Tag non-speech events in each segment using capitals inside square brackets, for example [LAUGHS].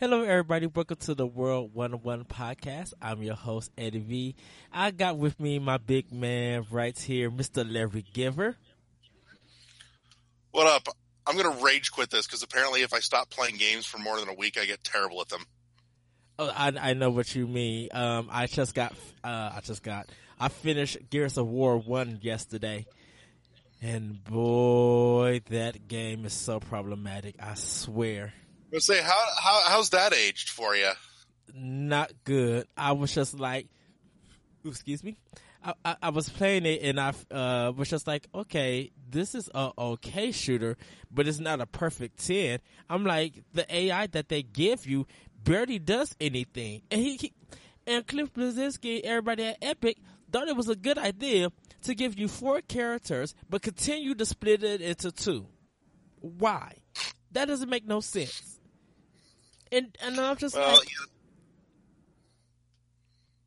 Hello, everybody. Welcome to the World 101 podcast. I'm your host, Eddie V. I got with me my big man right here, Mr. Larry Giver. What up? I'm going to rage quit this because apparently if I stop playing games for more than a week, I get terrible at them. Oh, I, I know what you mean. Um, I just got, uh, I just got, I finished Gears of War 1 yesterday. And boy, that game is so problematic. I swear. Let's say how how how's that aged for you? Not good. I was just like, excuse me. I, I, I was playing it and I uh, was just like, okay, this is a okay shooter, but it's not a perfect ten. I'm like, the AI that they give you barely does anything, and he, he and Cliff Bleszinski, everybody at Epic thought it was a good idea to give you four characters, but continue to split it into two. Why? That doesn't make no sense. And and I'm just well, like, yeah.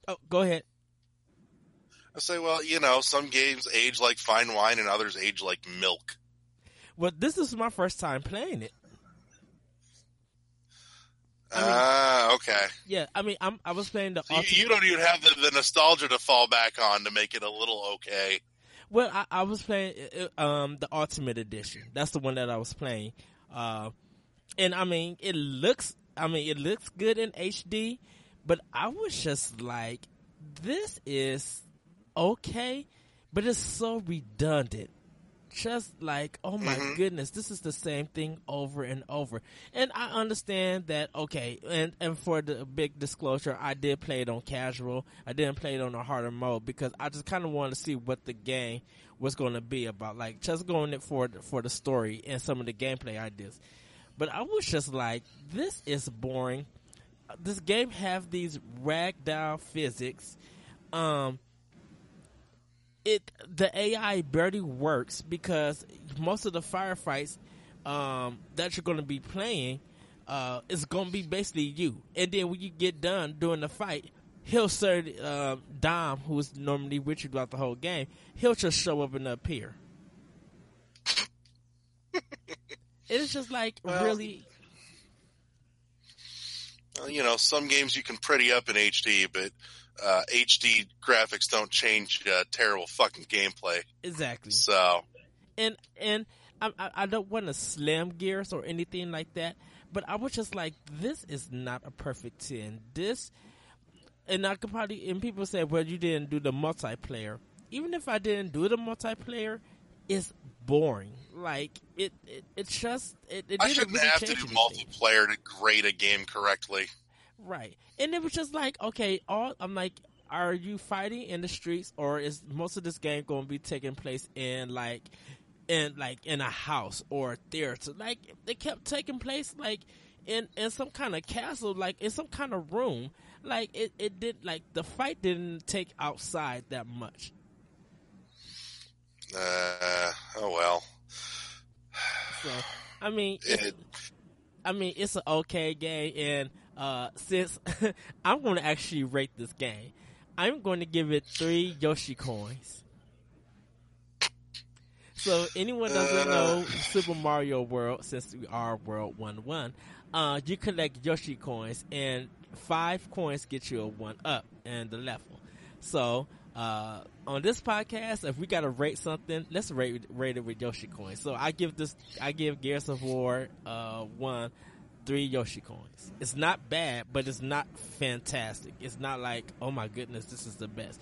oh, go ahead. I say, well, you know, some games age like fine wine, and others age like milk. Well, this is my first time playing it. Ah, uh, okay. Yeah, I mean, I'm I was playing the. So you, you, don't even have the, the, nostalgia to fall back on to make it a little okay. Well, I, I was playing uh, um the Ultimate Edition. That's the one that I was playing, uh, and I mean, it looks I mean, it looks good in HD, but I was just like, this is okay, but it's so redundant. Just like, oh my mm-hmm. goodness, this is the same thing over and over. And I understand that, okay, and, and for the big disclosure, I did play it on casual. I didn't play it on a harder mode because I just kind of wanted to see what the game was going to be about. Like, just going it for, for the story and some of the gameplay ideas. But I was just like, this is boring. This game have these ragdoll physics. Um, it the AI barely works because most of the firefights um, that you're going to be playing uh, is going to be basically you. And then when you get done doing the fight, he'll say uh, Dom, who's normally with you throughout the whole game, he'll just show up and appear. It's just like well, really. Well, you know, some games you can pretty up in HD, but uh, HD graphics don't change uh, terrible fucking gameplay. Exactly. So, and and I, I don't want to slam gears or anything like that, but I was just like, this is not a perfect ten. This, and I could probably and people say, well, you didn't do the multiplayer. Even if I didn't do the multiplayer, it's boring. Like it, it it's just it. it I shouldn't really have to do anything. multiplayer to grade a game correctly. Right, and it was just like okay, all I'm like, are you fighting in the streets, or is most of this game going to be taking place in like, in like in a house or a theater? Like they kept taking place like in in some kind of castle, like in some kind of room. Like it, it did like the fight didn't take outside that much. Uh, oh well. So, I mean, [SIGHS] it, I mean, it's an okay game, and uh, since [LAUGHS] I'm going to actually rate this game, I'm going to give it three Yoshi coins. So anyone doesn't know uh. Super Mario World, since we are World One One, uh, you collect Yoshi coins, and five coins get you a one up in the level. So uh, on this podcast, if we gotta rate something, let's rate rate it with Yoshi coins. So I give this, I give Gears of War uh, one three Yoshi coins. It's not bad, but it's not fantastic. It's not like, oh my goodness, this is the best.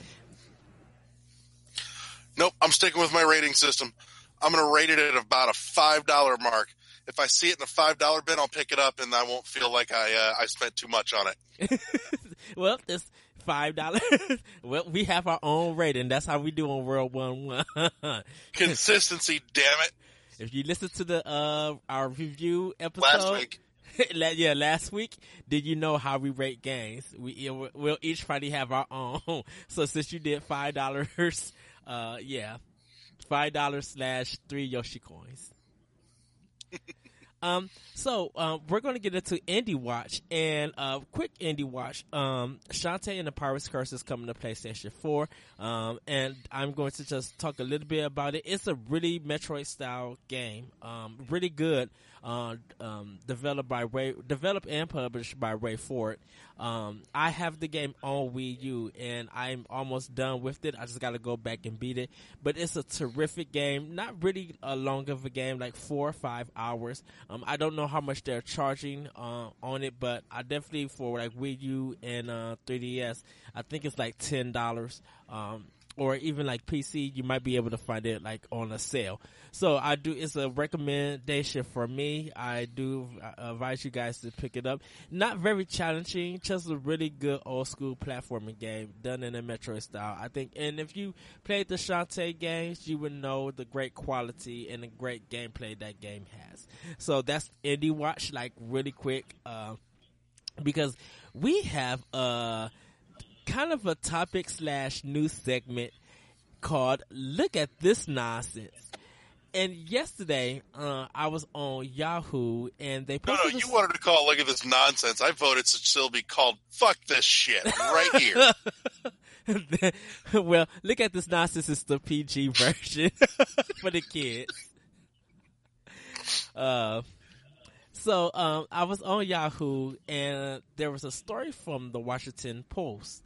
Nope, I'm sticking with my rating system. I'm going to rate it at about a five dollar mark. If I see it in a five dollar bin, I'll pick it up, and I won't feel like I uh, I spent too much on it. [LAUGHS] well, this five dollars. [LAUGHS] well, we have our own rating. That's how we do on World One One. [LAUGHS] Consistency, damn it! If you listen to the uh our review episode last week, [LAUGHS] yeah, last week, did you know how we rate games? We we'll each probably have our own. So since you did five dollars, uh, yeah, five dollars slash three Yoshi coins. Um, so um, we're going to get into Indie Watch and uh, quick Indie Watch. Um, Shantae and the Pirates Curse is coming to PlayStation 4, um, and I'm going to just talk a little bit about it. It's a really Metroid style game, um, really good. Uh, um, developed by Ray, developed and published by WayForward. Um, I have the game on Wii U and I'm almost done with it. I just got to go back and beat it. But it's a terrific game. Not really a long of a game, like four or five hours. Um, I don't know how much they're charging uh, on it, but I definitely for like Wii U and uh, 3DS, I think it's like ten dollars. Um, or even like PC, you might be able to find it like on a sale. So I do, it's a recommendation for me. I do advise you guys to pick it up. Not very challenging, just a really good old school platforming game done in a Metroid style. I think, and if you played the Shantae games, you would know the great quality and the great gameplay that game has. So that's Indie Watch, like really quick, uh, because we have, uh, kind of a topic slash news segment called "Look at This Nonsense." And yesterday, uh, I was on Yahoo, and they posted. No, no, you wanted to call "Look at This Nonsense." I voted to still be called "Fuck This Shit" right here. [LAUGHS] well, look at this nonsense is the PG version [LAUGHS] for the kids. Uh, so um, I was on Yahoo, and there was a story from the Washington Post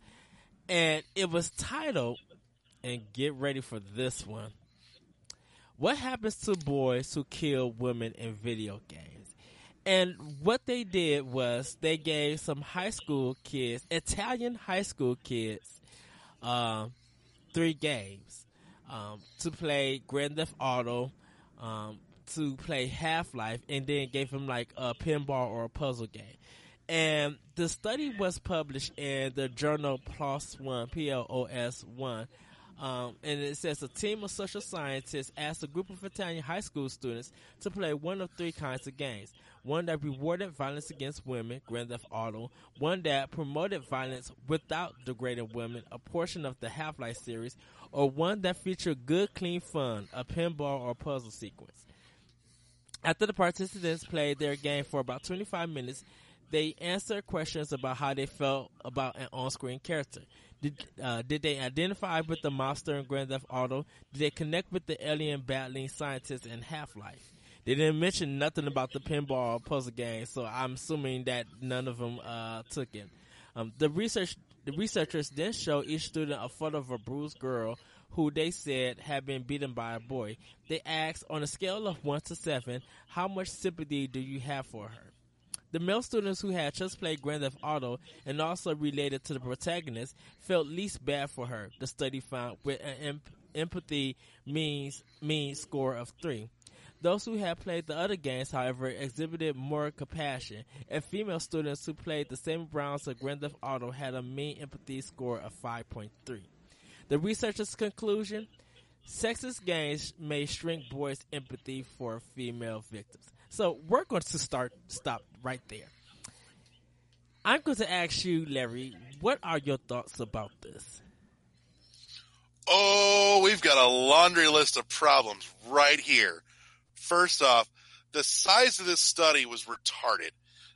and it was titled, and get ready for this one. What happens to boys who kill women in video games? And what they did was they gave some high school kids, Italian high school kids, uh, three games um, to play Grand Theft Auto, um, to play Half Life, and then gave them like a pinball or a puzzle game. And the study was published in the journal PLOS One, P L O S One. Um, and it says a team of social scientists asked a group of Italian high school students to play one of three kinds of games. One that rewarded violence against women, Grand Theft Auto. One that promoted violence without degrading women, a portion of the Half-Life series. Or one that featured good, clean fun, a pinball or puzzle sequence. After the participants played their game for about 25 minutes, they answered questions about how they felt about an on-screen character. Did uh, did they identify with the monster in Grand Theft Auto? Did they connect with the alien battling scientist in Half Life? They didn't mention nothing about the pinball puzzle game, so I'm assuming that none of them uh, took it. Um, the research the researchers then showed each student a photo of a bruised girl who they said had been beaten by a boy. They asked, on a scale of one to seven, how much sympathy do you have for her? The male students who had just played Grand Theft Auto and also related to the protagonist felt least bad for her. The study found with an empathy means mean score of three. Those who had played the other games, however, exhibited more compassion, and female students who played the same rounds of Grand Theft Auto had a mean empathy score of 5.3. The researchers' conclusion sexist games may shrink boys' empathy for female victims. So we're going to start stop right there. I'm going to ask you, Larry, what are your thoughts about this? Oh, we've got a laundry list of problems right here. First off, the size of this study was retarded.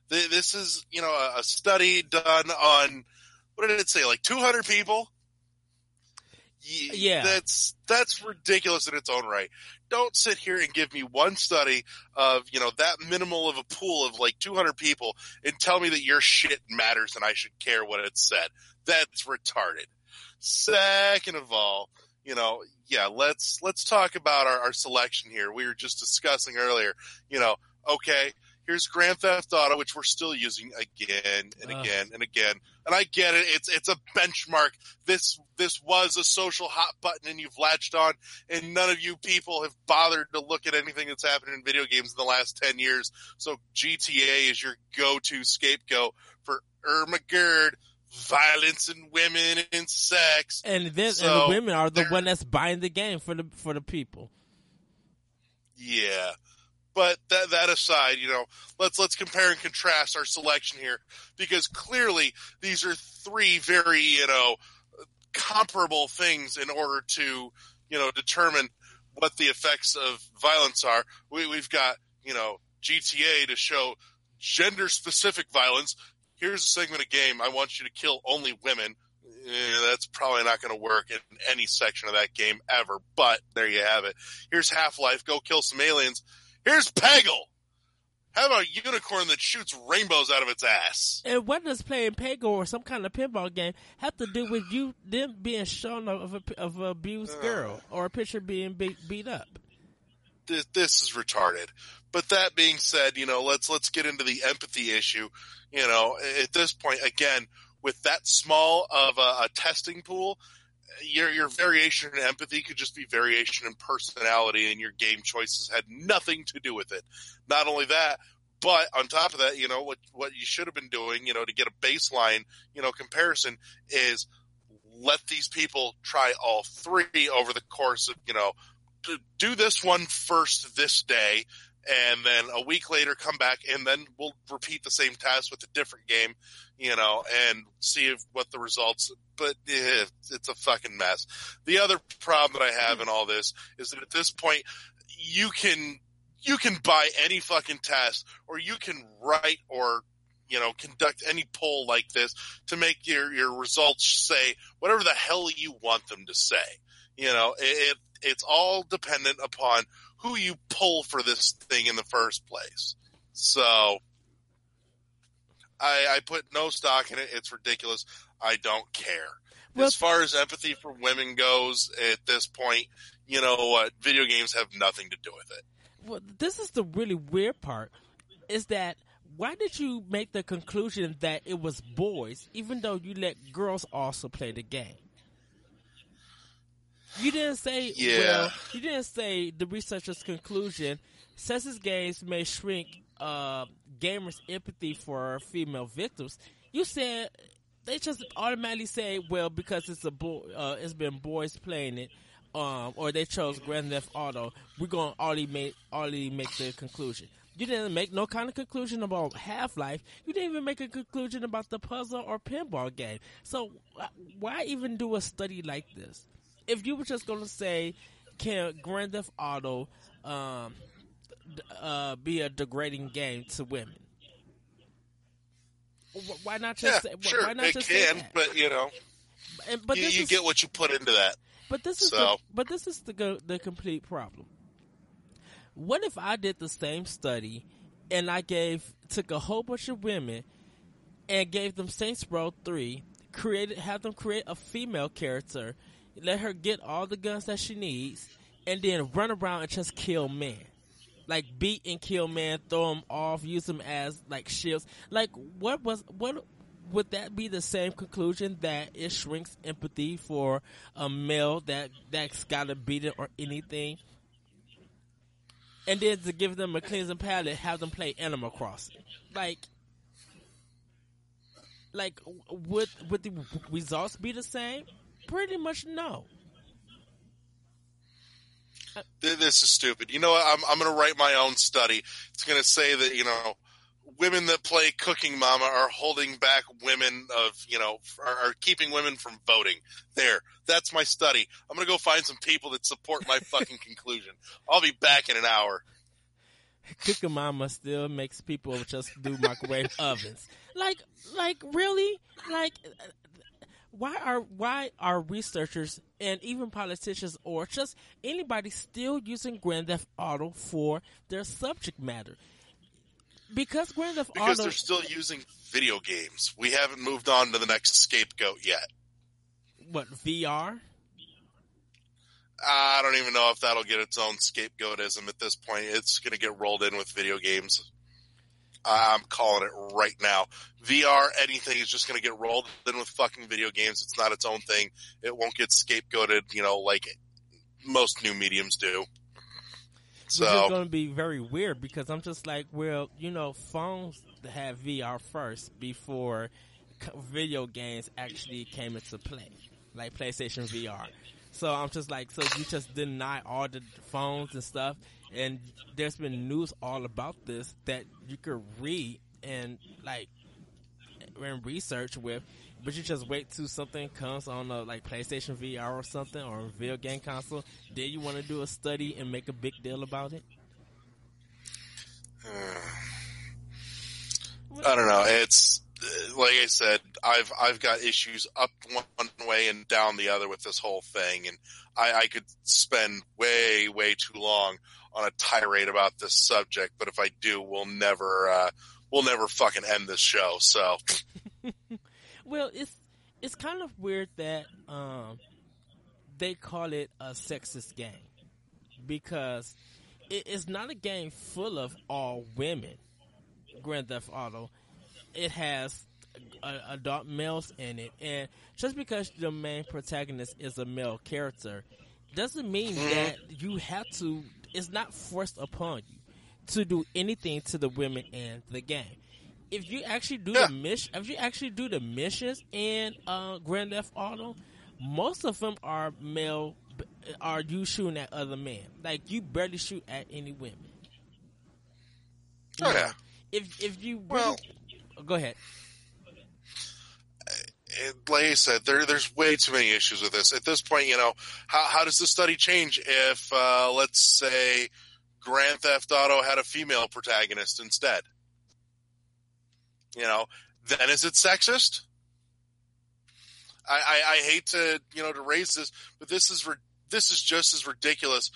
This is, you know, a study done on, what did it say, like 200 people? Yeah. That's, that's ridiculous in its own right don't sit here and give me one study of, you know, that minimal of a pool of like 200 people and tell me that your shit matters and I should care what it said. That's retarded. Second of all, you know, yeah, let's, let's talk about our, our selection here. We were just discussing earlier, you know, okay, here's Grand Theft Auto, which we're still using again and uh. again and again. And I get it; it's it's a benchmark. This this was a social hot button, and you've latched on, and none of you people have bothered to look at anything that's happened in video games in the last ten years. So GTA is your go-to scapegoat for Irma Gerd violence and women and sex. And then so and the women are the one that's buying the game for the for the people. Yeah. But that, that aside, you know, let's let's compare and contrast our selection here because clearly these are three very you know comparable things in order to you know determine what the effects of violence are. We, we've got you know GTA to show gender specific violence. Here's a segment of game. I want you to kill only women. Eh, that's probably not going to work in any section of that game ever, but there you have it. Here's Half Life. Go kill some aliens. Here's Peggle. How about a unicorn that shoots rainbows out of its ass? And what does playing Peggle or some kind of pinball game have to do with you them being shown of a of an abused Uh. girl or a picture being beat, beat up? This, this is retarded. But that being said, you know, let's let's get into the empathy issue. You know, at this point, again, with that small of a, a testing pool, your your variation in empathy could just be variation in personality, and your game choices had nothing to do with it. Not only that, but on top of that, you know what what you should have been doing, you know, to get a baseline, you know, comparison is let these people try all three over the course of you know do this one first this day and then a week later come back and then we'll repeat the same task with a different game you know and see if, what the results but eh, it's a fucking mess. The other problem that i have in all this is that at this point you can you can buy any fucking test or you can write or you know conduct any poll like this to make your your results say whatever the hell you want them to say. You know it, it's all dependent upon who you pull for this thing in the first place. So I, I put no stock in it. It's ridiculous. I don't care. Well- as far as empathy for women goes, at this point, you know what? Video games have nothing to do with it. Well, this is the really weird part is that why did you make the conclusion that it was boys even though you let girls also play the game? You didn't say Yeah. well, you didn't say the researcher's conclusion sexist games may shrink uh, gamers' empathy for female victims. You said they just automatically say, well, because it's a boy, uh, it's been boys playing it, um, or they chose Grand Theft Auto. We're gonna already make already make the conclusion. You didn't make no kind of conclusion about Half Life. You didn't even make a conclusion about the puzzle or pinball game. So why even do a study like this? If you were just gonna say, can Grand Theft Auto um, uh, be a degrading game to women? Why not just Yeah, say, sure, why not it just say can, that? but you know, And- but you, you is, get what you put into that. but this is the, but this is the the complete problem. What if I did the same study and I gave took a whole bunch of women and gave them Saints Row three, created have them create a female character, let her get all the guns that she needs, and then run around and just kill men. Like beat and kill men, throw them off, use them as like shields. Like what was what would that be the same conclusion that it shrinks empathy for a male that that's gotta beat it or anything? And then to give them a cleansing palate, have them play Animal Crossing. Like, like would would the results be the same? Pretty much no. This is stupid. You know what? I'm, I'm going to write my own study. It's going to say that, you know, women that play Cooking Mama are holding back women of, you know, are, are keeping women from voting. There. That's my study. I'm going to go find some people that support my fucking [LAUGHS] conclusion. I'll be back in an hour. Cooking Mama still makes people just do microwave [LAUGHS] ovens. Like, like really? Like, why are why are researchers and even politicians or just anybody still using Grand Theft Auto for their subject matter? Because Grand Theft Because Auto, Because they're still using video games. We haven't moved on to the next scapegoat yet. what VR? I don't even know if that'll get its own scapegoatism at this point. It's going to get rolled in with video games. I'm calling it right now. VR, anything is just going to get rolled in with fucking video games. It's not its own thing. It won't get scapegoated, you know, like most new mediums do. So it's going to be very weird because I'm just like, well, you know, phones have VR first before video games actually came into play, like PlayStation VR. So I'm just like, so you just deny all the phones and stuff, and there's been news all about this that you could read and like and research with, but you just wait till something comes on a like PlayStation VR or something or a video game console. Then you want to do a study and make a big deal about it. [SIGHS] I don't know. It's like I said, I've I've got issues up one way and down the other with this whole thing, and I, I could spend way way too long on a tirade about this subject. But if I do, we'll never uh, we'll never fucking end this show. So, [LAUGHS] well, it's it's kind of weird that um, they call it a sexist game because it, it's not a game full of all women. Grand Theft Auto, it has uh, adult males in it, and just because the main protagonist is a male character, doesn't mean that you have to. It's not forced upon you to do anything to the women in the game. If you actually do Yeah. the mission, if you actually do the missions in uh, Grand Theft Auto, most of them are male. Are you shooting at other men? Like you barely shoot at any women. oh yeah. If if you Well- go ahead. Like I said, there there's way too many issues with this. At this point, you know, how how does the study change if uh, let's say Grand Theft Auto had a female protagonist instead? You know, then is it sexist? I, I, I hate to you know to raise this, but this is this is just as ridiculous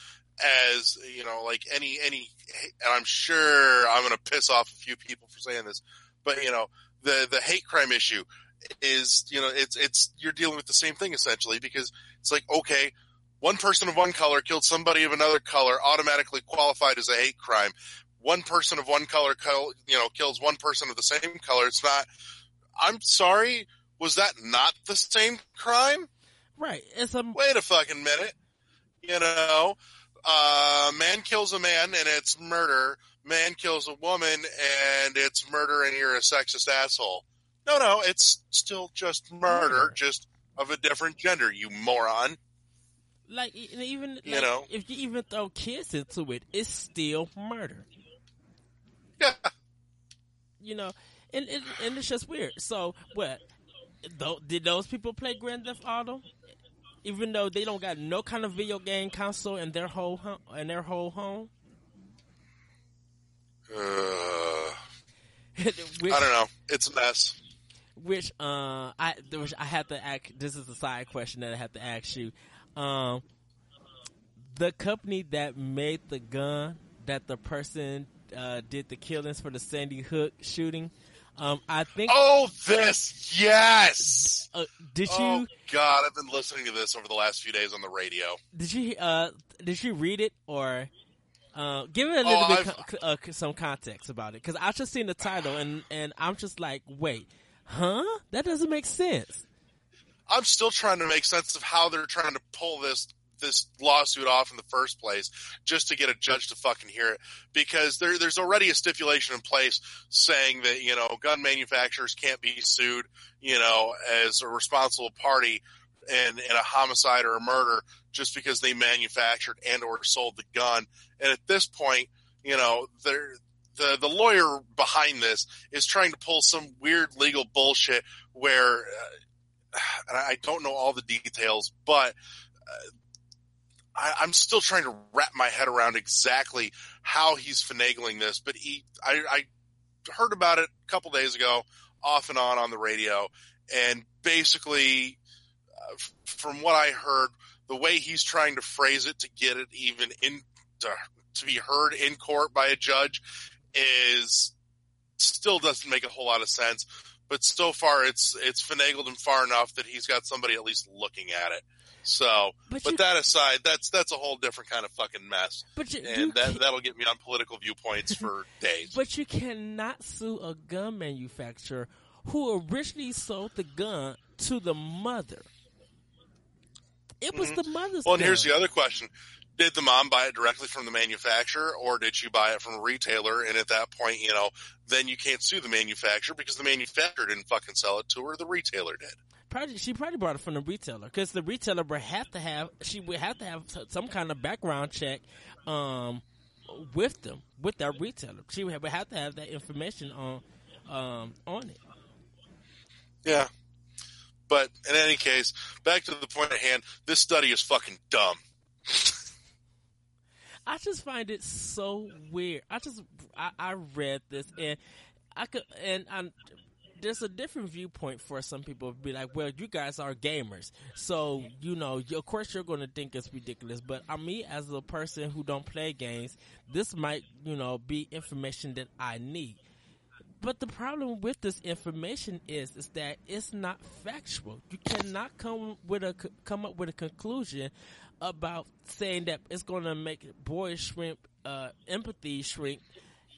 as you know like any any and I'm sure I'm going to piss off a few people for saying this, but you know the the hate crime issue is you know it's it's you're dealing with the same thing essentially because it's like okay one person of one color killed somebody of another color automatically qualified as a hate crime. One person of one color you know kills one person of the same color. It's not i'm sorry was that not the same crime? Right. It's a wait a fucking minute. You know uh man kills a man and it's murder. Man kills a woman and it's murder and you're a sexist asshole no no it's still just murder Murder. just of a different gender you moron like even You like, know. if you even throw kids into it, it's still murder. yeah You know, and and, and it's just weird. So what? Though, did those people play Grand Theft Auto? Even though they don't got no kind of video game console in their whole home, in their whole home, uh, [LAUGHS] which, i don't know it's a mess which uh I was, I had to ask this is a side question that I have to ask you. Um the company that made the gun that the person uh did the killings for the Sandy Hook shooting. Um I think oh this yes uh, did you oh god i've been listening to this over the last few days on the radio did you uh did you read it or uh, give it a Oh, little bit I've- uh, some context about it because I just seen the title and and I'm just like, wait, huh? That doesn't make sense. I'm still trying to make sense of how they're trying to pull this this lawsuit off in the first place, just to get a judge to fucking hear it. Because there, there's already a stipulation in place saying that you know gun manufacturers can't be sued, you know, as a responsible party in in a homicide or a murder just because they manufactured and or sold the gun. And at this point, you know, they're the the lawyer behind this is trying to pull some weird legal bullshit where uh, I don't know all the details, but uh, I, I'm still trying to wrap my head around exactly how he's finagling this. But he, I, I heard about it a couple days ago, off and on on the radio, and basically, uh, f- from what I heard, the way he's trying to phrase it to get it even in to, to be heard in court by a judge is still doesn't make a whole lot of sense but so far it's it's finagled him far enough that he's got somebody at least looking at it. So, But, but you, that aside, that's that's a whole different kind of fucking mess, but you, you that can't- that'll get me on political viewpoints for [LAUGHS] days. But you cannot sue a gun manufacturer who originally sold the gun to the mother. It was Mhm. the mother's Well, and gun. here's the other question: Did the mom buy it directly from the manufacturer, or did she buy it from a retailer? And at that point, you know, then you can't sue the manufacturer because the manufacturer didn't fucking sell it to her; the retailer did. Probably, she probably bought it from the retailer because the retailer would have to have she would have to have some kind of background check um, with them with that retailer. She would have, would have to have that information on um, on it. Yeah. But in any case, back to the point at hand, this study is fucking dumb. I just find it so weird. I just I, I read this and I could and I there's a different viewpoint for some people to be like, well, you guys are gamers, so you know, of course, you're going to think it's ridiculous. But I me as a person who don't play games, this might you know be information that I need. But the problem with this information is is that it's not factual. You cannot come with a come up with a conclusion about saying that it's going to make boys shrink, uh, empathy shrink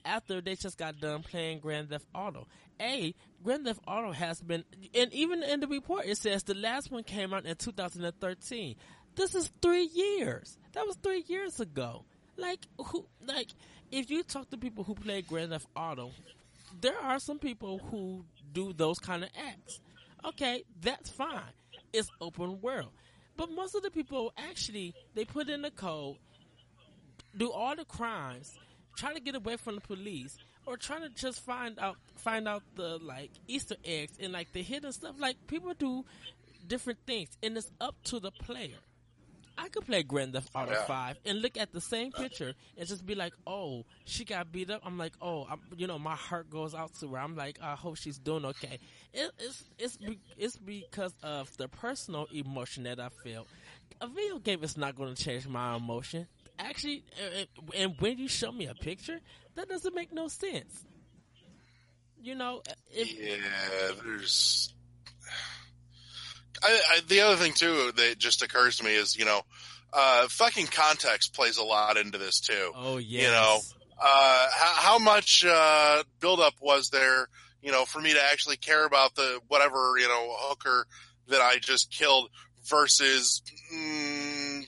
after they just got done playing Grand Theft Auto. A, Grand Theft Auto has been, and even in the report it says the last one came out in 2013. This is three years. That was three years ago. Like who? Like if you talk to people who play Grand Theft Auto, there are some people who do those kind of acts. Okay, that's fine. It's open world. But most of the people actually they put in the code, do all the crimes, try to get away from the police or trying to just find out find out the like Easter eggs and like the hidden stuff. Like people do different things, and it's up to the player. I could play Grand Theft Auto Yeah. Five and look at the same picture and just be like, "Oh, she got beat up." I'm like, "Oh, I'm, you know, my heart goes out to her." I'm like, "I hope she's doing okay." It, it's it's be, it's because of the personal emotion that I feel. A video game is not going to change my emotion. Actually, and when you show me a picture, that doesn't make no sense. You know, if Yeah, there's. I, I, the other thing too that just occurs to me is you know, uh, fucking context plays a lot into this too. oh yeah, You know, uh, how, how much uh, buildup was there, you know, for me to actually care about the whatever you know hooker that I just killed versus mm,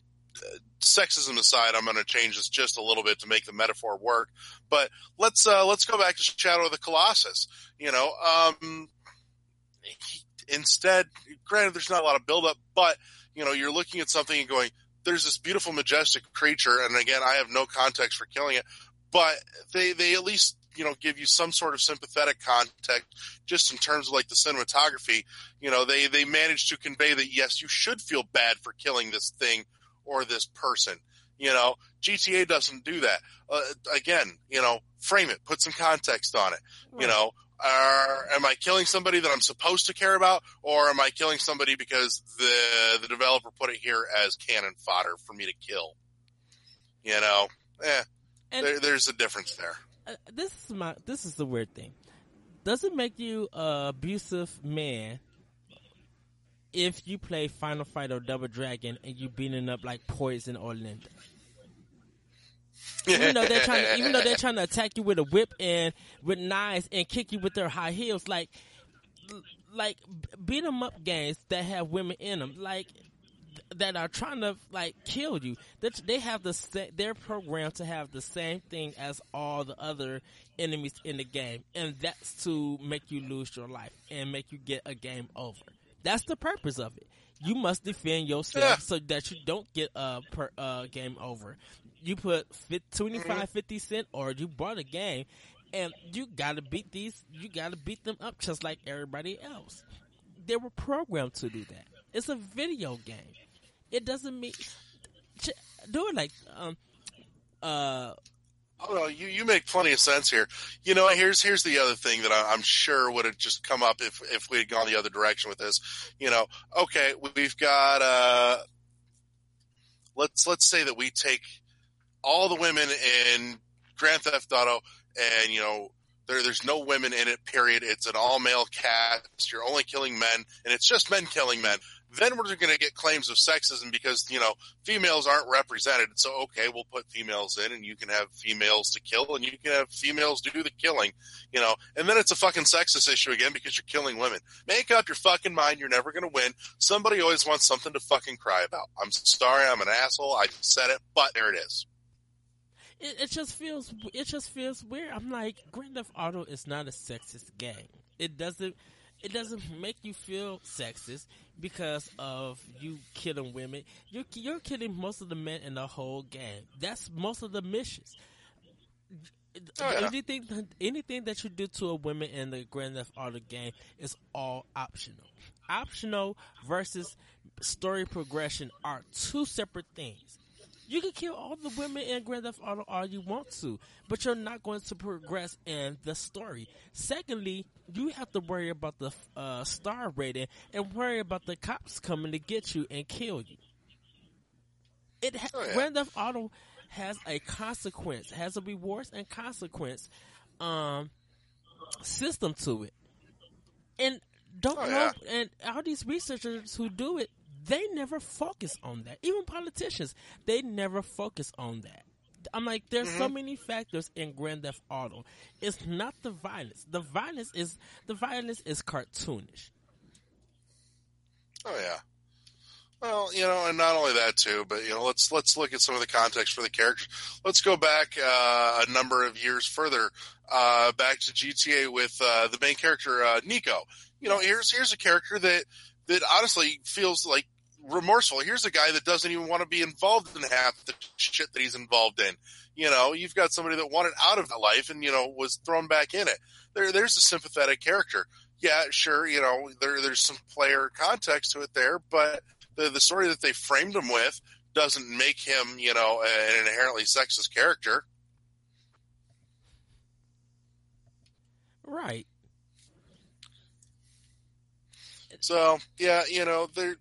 sexism aside. I'm going to change this just a little bit to make the metaphor work. But let's uh, let's go back to Shadow of the Colossus. You know, um, he- instead, granted, there's not a lot of buildup, but you know, you're looking at something and going, "There's this beautiful, majestic creature," and again, I have no context for killing it, but they they at least you know give you some sort of sympathetic context just in terms of like the cinematography. You know they they manage to convey that yes you should feel bad for killing this thing or this person. You know gta doesn't do that. Uh, again you know frame it put some context on it. You know are, am I killing somebody that I'm supposed to care about, or am I killing somebody because the the developer put it here as cannon fodder for me to kill? You know, eh, there, there's a difference there. uh, this is my this is the weird thing. Does it make you a abusive man if you play Final Fight or Double Dragon and you beating up like Poison or Linda? Even though they're trying, to, even though they're [LAUGHS] trying to attack you with a whip and with knives and kick you with their high heels, like, like beat 'em up games that have women in them, like that are trying to like kill you. That they have the sa- they're programmed to have the same thing as all the other enemies in the game, and that's to make you lose your life and make you get a game over. That's the purpose of it. You must defend yourself Yeah. so that you don't get a per, uh, game over. You put fit, 25, 50 cent or you bought a game and you gotta beat these, you gotta beat them up just like everybody else. They were programmed to do that. It's a video game. It doesn't mean, do it like, um, uh, Oh no, you you make plenty of sense here. You know, here's here's the other thing that I, I'm sure would have just come up if if we had gone the other direction with this. You know, okay, we've got uh, let's let's say that we take all the women in Grand Theft Auto, and you know. There, there's no women in it. Period. It's an all male cast. You're only killing men, and it's just men killing men. Then we're going to get claims of sexism because you know females aren't represented. So okay, we'll put females in, and you can have females to kill, and you can have females do the killing, you know. And then it's a fucking sexist issue again because you're killing women. Make up your fucking mind. You're never gonna win. Somebody always wants something to fucking cry about. I'm sorry, I'm an asshole. I said it, but there it is. it, it just feels it just feels weird. I'm like Grand Theft Auto is not a sexist game. It doesn't it doesn't make you feel sexist because of you killing women. You're you're killing most of the men in the whole game. That's most of the missions. Oh, yeah. Anything anything that you do to a woman in the Grand Theft Auto game is all optional. Optional versus story progression are two separate things You can kill all the women in Grand Theft Auto all you want to, but you're not going to progress in the story. Secondly, you have to worry about the uh, star rating and worry about the cops coming to get you and kill you. It ha- Oh, yeah. Grand Theft Auto has a consequence, has a rewards and consequence um, system to it, and don't Oh, know. yeah. And all these researchers who do it, they never focus on that. Even politicians, they never focus on that. I'm like, there's Mm-hmm. so many factors in Grand Theft Auto. It's not the violence. The violence is the violence is cartoonish. Oh yeah. Well, you know, and not only that too, but you know, let's let's look at some of the context for the characters. Let's go back uh, a number of years further, uh, back to GTA with uh, the main character uh, Niko. You know, here's here's a character that that honestly feels like remorseful. Here's a guy that doesn't even want to be involved in half the shit that he's involved in. You know, you've got somebody that wanted out of that life and you know was thrown back in it. There, there's a sympathetic character. Yeah, sure. You know, there there's some player context to it there, but the the story that they framed him with doesn't make him, you know, an inherently sexist character. Right. So yeah, you know, there.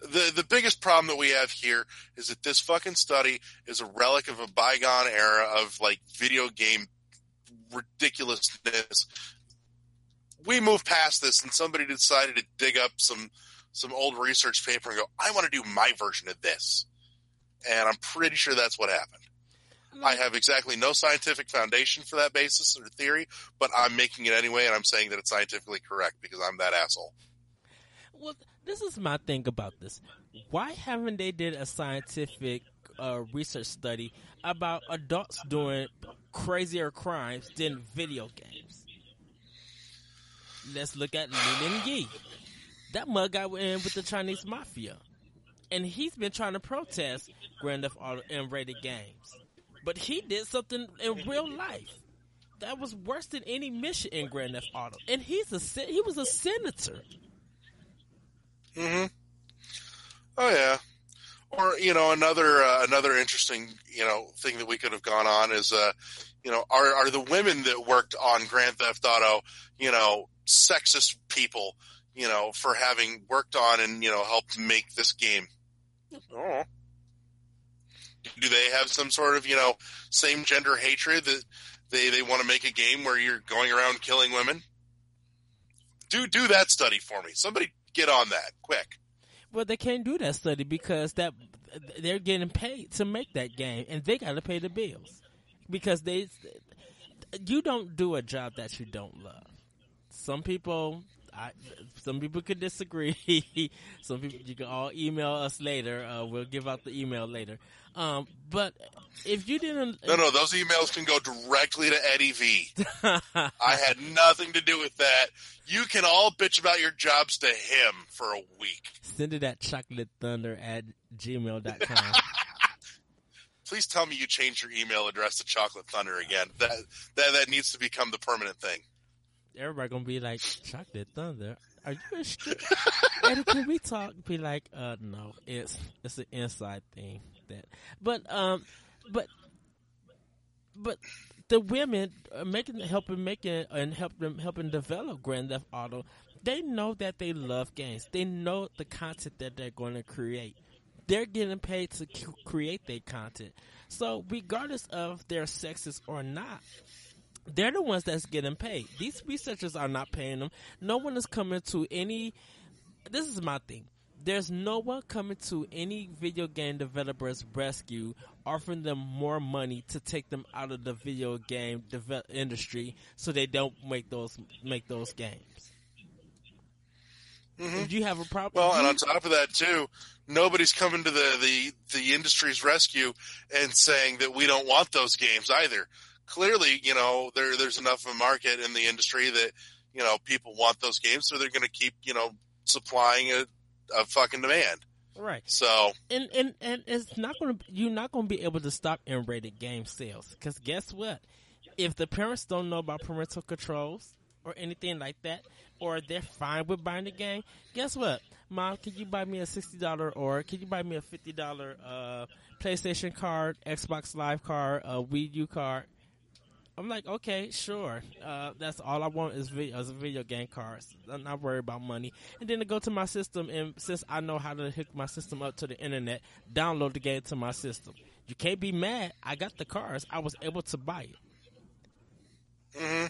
The the biggest problem that we have here is that this fucking study is a relic of a bygone era of like video game ridiculousness. We moved past this, and somebody decided to dig up some some old research paper and go, "I want to do my version of this," and I'm pretty sure that's what happened. Mm-hmm. I have exactly no scientific foundation for that basis or theory, but I'm making it anyway, and I'm saying that it's scientifically correct because I'm that asshole. Well, this is my thing about this. Why haven't they did a scientific uh, research study about adults doing crazier crimes than video games? Let's look at Leland Yee. That mug got in with the Chinese mafia, and he's been trying to protest Grand Theft Auto and rated games, but he did something in real life that was worse than any mission in Grand Theft Auto, and he's a he was a senator. Hmm Oh yeah. Or you know another uh, another interesting you know thing that we could have gone on is uh you know are are the women that worked on Grand Theft Auto you know sexist people you know for having worked on and you know helped make this game. Oh. Do they have some sort of you know same gender hatred that they they want to make a game where you're going around killing women? Do do that study for me. Somebody get on that quick. Well, they can't do that study because that they're getting paid to make that game, and they got to pay the bills because they. You don't do a job that you don't love. Some people, I, some people could disagree. [LAUGHS] some people, you can all email us later. Uh, we'll give out the email later. Um, but if you didn't, No, no, those emails can go directly to Eddie V. [LAUGHS] I had nothing to do with that. You can all bitch about your jobs to him for a week. send it at chocolate thunder at gmail.com. [LAUGHS] Please tell me you changed your email address to Chocolate Thunder again. That that that needs to become the permanent thing. Everybody gonna be like, [LAUGHS] Chocolate Thunder, are you a stupid? Eddie, can we talk? Be like, uh, no, it's it's an inside thing that, but um, but but the women uh, making helping making and help them helping develop Grand Theft Auto, they know that they love games. They know the content that they're going to create. They're getting paid to create their content. So regardless of their sexist or not, they're the ones that's getting paid. These researchers are not paying them. No one is coming to any. This is my thing. There's no one coming to any video game developer's rescue, offering them more money to take them out of the video game develop industry, so they don't make those make those games. Mm-hmm. If you have a problem, Well, and on top of that too, nobody's coming to the, the, the industry's rescue and saying that we don't want those games either. Clearly, you know, there there's enough of a market in the industry that, you know, people want those games, so they're gonna keep, you know, supplying a, a fucking demand. right? So and and and it's not going to you're not going to be able to stop M-rated game sales because guess what? If the parents don't know about parental controls or anything like that, or they're fine with buying the game, guess what? Mom, can you buy me a sixty dollar or can you buy me a fifty dollar uh, PlayStation card, Xbox Live card, a Wii U card. I'm like, okay, sure. Uh, that's all I want is video, is video game cards. I'm not worried about money. And then to go to my system, and since I know how to hook my system up to the internet, download the game to my system. You can't be mad. I got the cards. I was able to buy it. hmm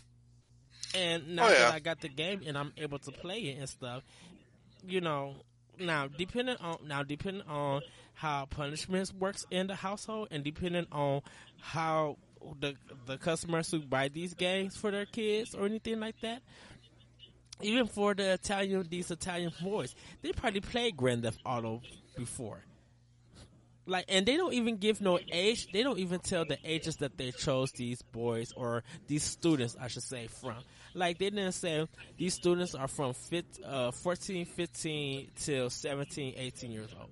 And now Oh, yeah. that I got the game and I'm able to play it and stuff, you know, now depending on now depending on how punishments works in the household and depending on how the the customers who buy these games for their kids or anything like that, even for the Italian these Italian boys, they probably played Grand Theft Auto before. Like, and they don't even give no age. They don't even tell the ages that they chose these boys or these students, I should say, from. Like, they didn't say these students are from fit, uh, 14, 15 till 17, 18 years old.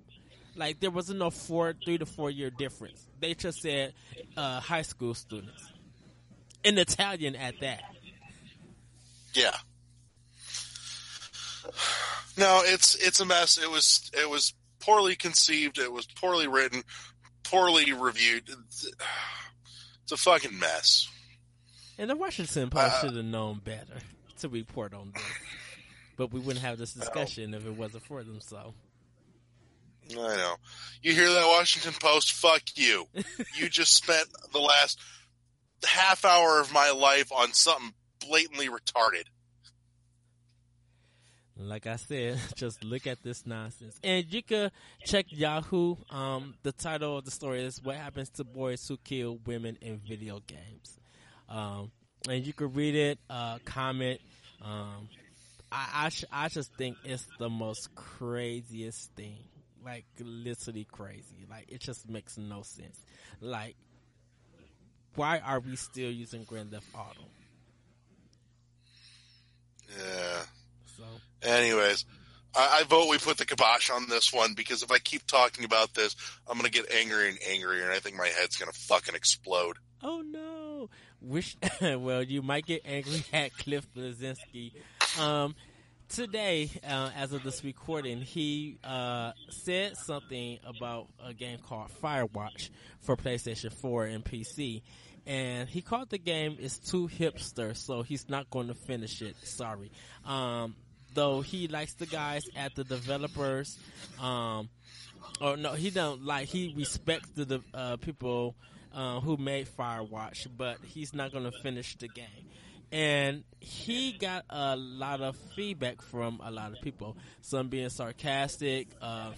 Like, there wasn't no four, three to four year difference. They just said, uh, high school students. In Italian at that. Yeah. No, it's it's a mess. It was it was poorly conceived. It was poorly written, poorly reviewed. It's, a fucking mess. And the Washington Post Uh, should have known better to report on this. But we wouldn't have this discussion if it wasn't for them, so. I know. You hear that, Washington Post? Fuck you. [LAUGHS] you just spent the last half hour of my life on something blatantly retarded. Like I said, [LAUGHS] just look at this nonsense. And you could check Yahoo. Um, the title of the story is What Happens to Boys Who Kill Women in Video Games. Um, and you could read it, uh, comment. Um, I, I, sh- I just think it's the most craziest thing. Like, literally crazy. Like, it just makes no sense. Like, why are we still using Grand Theft Auto? Yeah. So, Anyways, I, I vote we put the kibosh on this one because if I keep talking about this, I'm gonna get angrier and angrier, and I think my head's gonna fucking explode. Oh no! Wish [LAUGHS] well, you might get angry at Cliff Bleszinski. Um, today, uh, as of this recording, he uh, said something about a game called Firewatch for PlayStation 4 and PC, and he called the game is too hipster, so he's not going to finish it. Sorry. Um, though he likes the guys at the developers. Um, or no, he don't like. He respects the uh, people uh, who made Firewatch, but he's not going to finish the game. And he got a lot of feedback from a lot of people. Some being sarcastic, uh,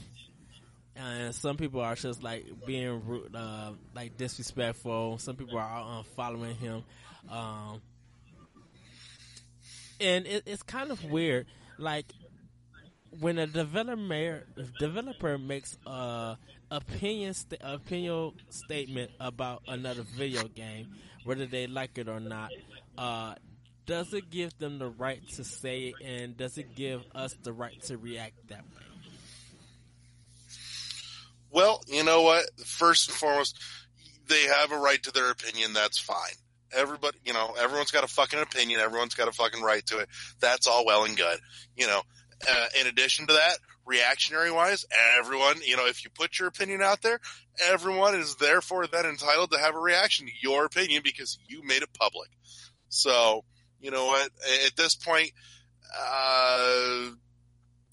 and some people are just like being rude, uh, like disrespectful. Some people are unfollowing him. Um, and it, it's kind of weird. Like when a developer developer makes a opinion sta- opinion statement about another video game, whether they like it or not, uh, does it give them the right to say it, and does it give us the right to react that way? Well, you know what? First and foremost, they have a right to their opinion. That's fine. Everybody, you know, everyone's got a fucking opinion. Everyone's got a fucking right to it. That's all well and good. You know, uh, in addition to that, reactionary wise, everyone, you know, if you put your opinion out there, everyone is therefore then entitled to have a reaction to your opinion because you made it public. So, you know what? At this point, uh,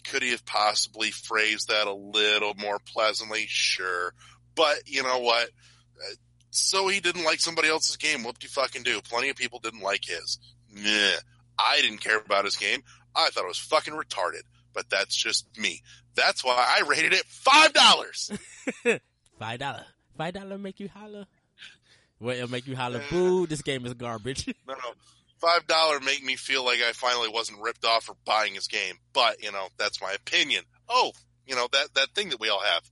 could he have possibly phrased that a little more pleasantly? Sure. But you know what? Uh, So he didn't like somebody else's game. Whoop de fucking do. Plenty of people didn't like his. Meh. I didn't care about his game. I thought it was fucking retarded. But that's just me. That's why I rated it five dollars. [LAUGHS] Five dollar, five dollar make you holler. Well, it'll make you holler. Boo! This game is garbage. No, [LAUGHS] no. Five dollar make me feel like I finally wasn't ripped off for buying his game. But, you know, that's my opinion. Oh, you know, that, that thing that we all have.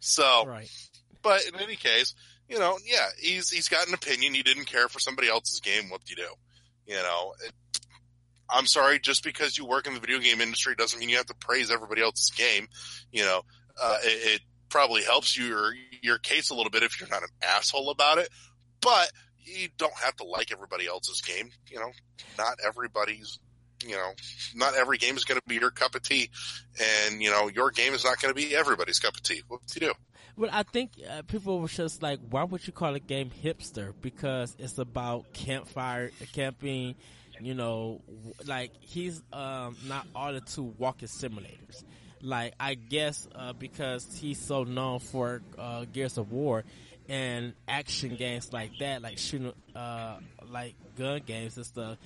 So, right. But in any case, you know, yeah, he's he's got an opinion. He didn't care for somebody else's game. What do you do? You know, it, I'm sorry. Just because you work in the video game industry doesn't mean you have to praise everybody else's game. You know, uh, it, it probably helps your your case a little bit if you're not an asshole about it. But you don't have to like everybody else's game. You know, not everybody's. You know, not every game is going to be your cup of tea, and you know your game is not going to be everybody's cup of tea. What do you do? Well, I think uh, people were just like, why would you call a game hipster? Because it's about campfire, camping. You know, like he's um, not ordered to walking simulators. Like I guess uh, because he's so known for uh, Gears of War and action games like that, like shooting, uh, like gun games and stuff.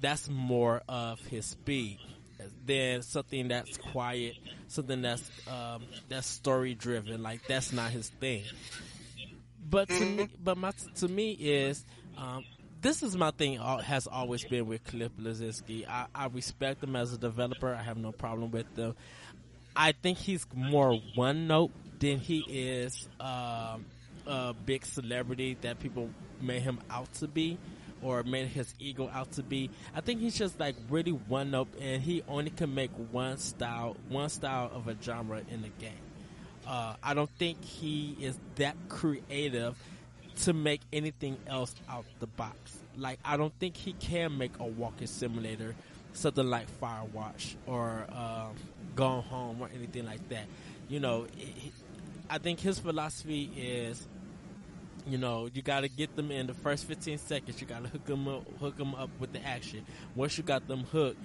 That's more of his speed than something that's quiet, something that's um, that's story driven. Like that's not his thing. But to me, but my to me is um, this is my thing. Has always been with Cliff Bleszinski. I, I respect him as a developer. I have no problem with them. I think he's more one note than he is um, a big celebrity that people made him out to be or made his ego out to be. I think he's just like really one note and he only can make one style, one style of a genre in the game. Uh, I don't think he is that creative to make anything else out the box. Like I don't think he can make a walking simulator, something like Firewatch or uh, Gone Home or anything like that. You know, it, I think his philosophy is you know, you got to get them in the first 15 seconds. You got to hook them up, hook them up with the action. Once you got them hooked,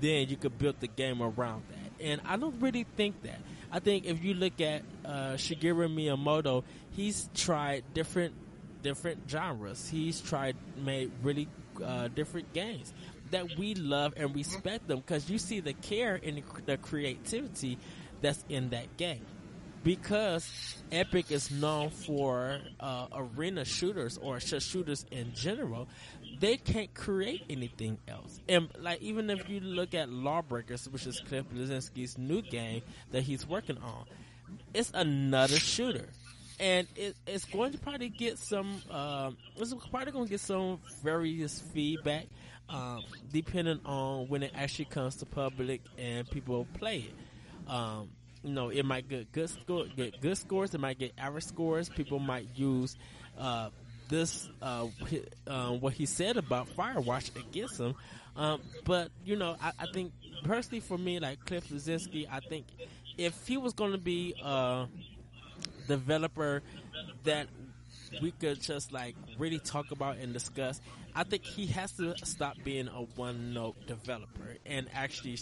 then you could build the game around that. And I don't really think that. I think if you look at uh, Shigeru Miyamoto, he's tried different different genres. He's tried made really uh, different games that we love and respect them because you see the care and the creativity that's in that game because Epic is known for uh, arena shooters or shooters in general, they can't create anything else. And like even if you look at Lawbreakers, which is Cliff Bleszinski's new game that he's working on, it's another shooter. And it, it's going to probably get some. Um, it's probably going to get some various feedback, um, depending on when it actually comes to public and people play it. Um, you know, it might get good score, get good scores. It might get average scores. People might use uh, this uh, uh, what he said about Firewatch against him. Um, but you know, I, I, think personally for me, like Cliff Bleszinski, I think if he was going to be a developer that we could just like really talk about and discuss, I think he has to stop being a one note developer and actually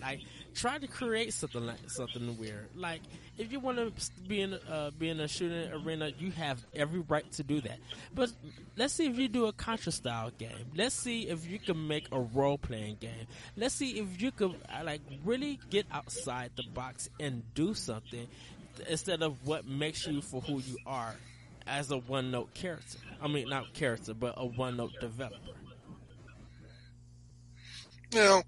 like try to create something like something weird. Like if you want to be in uh, be in a shooting arena, you have every right to do that. But let's see if you do a Contra style game. Let's see if you can make a role playing game. Let's see if you could uh, like really get outside the box and do something instead of what makes you for who you are as a one note character. I mean, not character, but a one note developer. You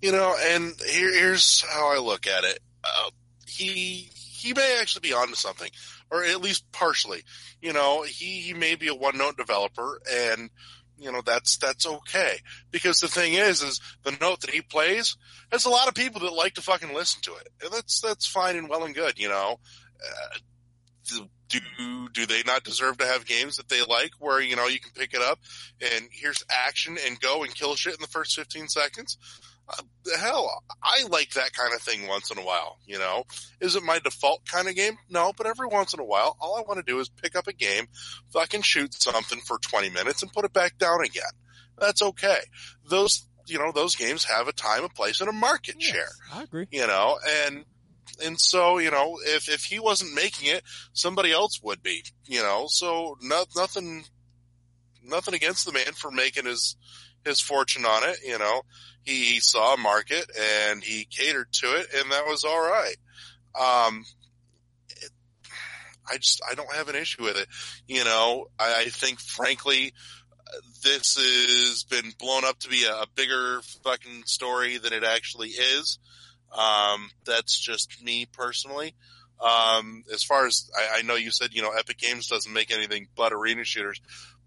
you know, and here, here's how I look at it. Uh, he he may actually be onto something, or at least partially. You know, he, he may be a one note developer, and you know that's that's okay because the thing is, is the note that he plays. There's a lot of people that like to fucking listen to it, and that's that's fine and well and good. You know, uh, do do they not deserve to have games that they like where you know you can pick it up and here's action and go and kill shit in the first 15 seconds? Hell, I like that kind of thing once in a while. You know, is it my default kind of game? No, but every once in a while, all I want to do is pick up a game, fucking shoot something for 20 minutes and put it back down again. That's okay. Those, you know, those games have a time, a place, and a market yes, share. I agree. You know, and and so you know, if if he wasn't making it, somebody else would be. You know, so no, nothing, nothing against the man for making his his fortune on it. You know, he saw a market and he catered to it, and that was all right. Um, it, I just I don't have an issue with it. You know, I, I think frankly this has been blown up to be a, a, bigger fucking story than it actually is. Um, that's just me personally. Um, as far as I, I, know, you said you know Epic Games doesn't make anything but arena shooters.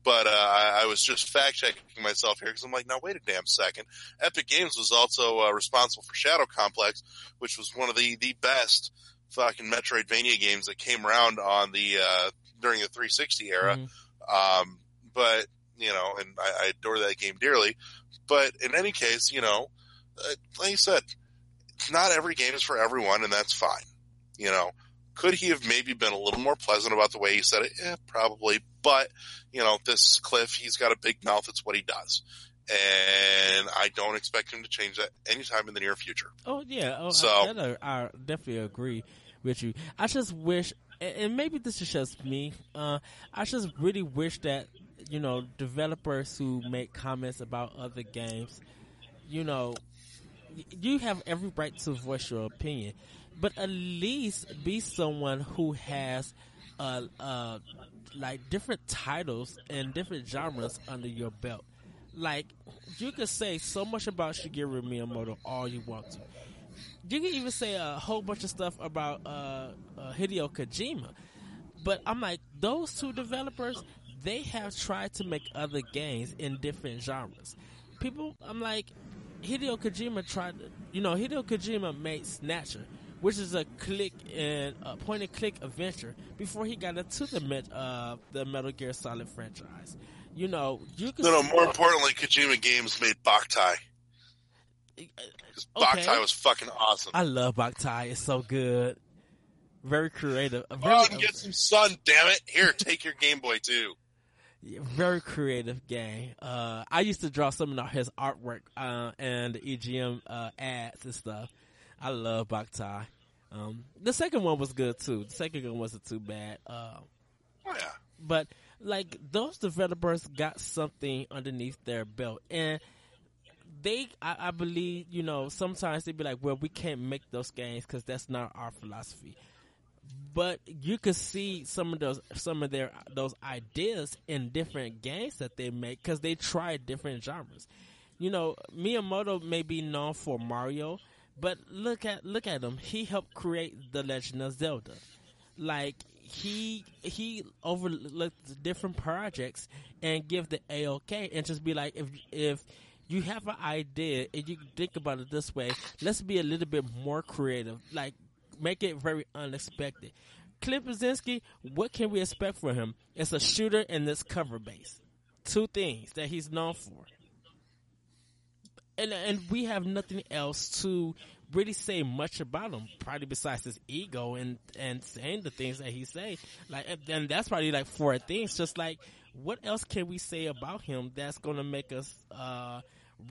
But uh, I, I, was just fact checking myself here because I'm like, now wait a damn second. Epic Games was also uh, responsible for Shadow Complex, which was one of the the best fucking Metroidvania games that came around on the uh, during the 360 era. Mm-hmm. Um, but you know, and I, I, adore that game dearly. But in any case, you know, uh, like you said, not every game is for everyone, and that's fine. You know, Could he have maybe been a little more pleasant about the way he said it? Yeah, probably. But, you know, this Cliff, he's got a big mouth. It's what he does. And I don't expect him to change that anytime in the near future. Oh yeah, oh, So- I, I, I definitely agree with you. I just wish, and- and maybe this is just me. Uh, I just really wish that you know developers who make comments about other games, you know, you have every right to voice your opinion, but at least be someone who has, uh, uh, like different titles and different genres under your belt. Like you could say so much about Shigeru Miyamoto all you want to. You can even say a whole bunch of stuff about uh, uh, Hideo Kojima, but I'm like those two developers. They have tried to make other games in different genres. People, I'm like Hideo Kojima tried. To, you know, Hideo Kojima made Snatcher, which is a click and a point and click adventure before he got into the Met, uh, the Metal Gear Solid franchise. You know, you can No, no, more importantly, Kojima Games made Boktai. Because Okay. Boktai was fucking awesome. I love Boktai. It's so good. Very creative. Very, oh, and get some sun, damn it. Here, [LAUGHS] take your Game Boy too. Yeah, very creative game. Uh, I used to draw some of his artwork uh, and the EGM uh, ads and stuff. I love Boktai. Um, the second one was good too. The second one wasn't too bad. Uh, Oh, yeah. but like those developers got something underneath their belt and they I, I believe you know sometimes they'd be like well we can't make those games because that's not our philosophy but you could see some of those some of their those ideas in different games that they make because they try different genres you know miyamoto may be known for mario but look at look at him he helped create the legend of zelda like he he overlooked different projects and give the AOK and just be like if if you have an idea and you think about it this way, let's be a little bit more creative. Like make it very unexpected. Cliff Bleszinski, what can we expect from him? It's a shooter and this cover base. Two things that he's known for. And and we have nothing else to really say much about him, probably besides his ego and and saying the things that he say. Like, and- that's probably like four things. Just like, what else can we say about him that's going to make us uh,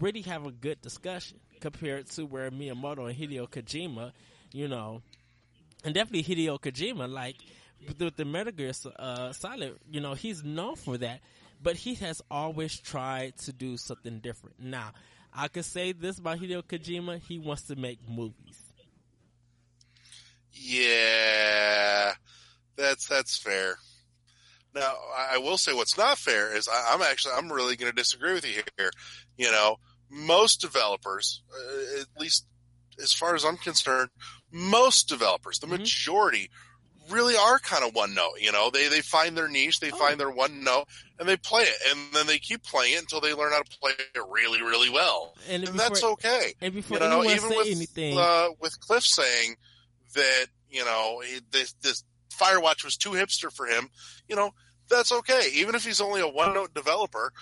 really have a good discussion compared to where Miyamoto and Hideo Kojima, you know, and definitely Hideo Kojima, like with the Metal Gear uh, Solid, you know, he's known for that, but he has always tried to do something different. Now, I could say this about Hideo Kojima: he wants to make movies. Yeah, that's that's fair. Now, I will say what's not fair is I, I'm actually I'm really going to disagree with you here. You know, most developers, uh, at least as far as I'm concerned, most developers, the Mhm. majority, really are kind of one note. You know, they they find their niche, they Oh. find their one note, and they play it, and then they keep playing it until they learn how to play it really, really well, And, and before, that's okay and before you know, even with anything, uh, with Cliff saying that you know this this Firewatch was too hipster for him, you know that's okay. Even if he's only a one note developer,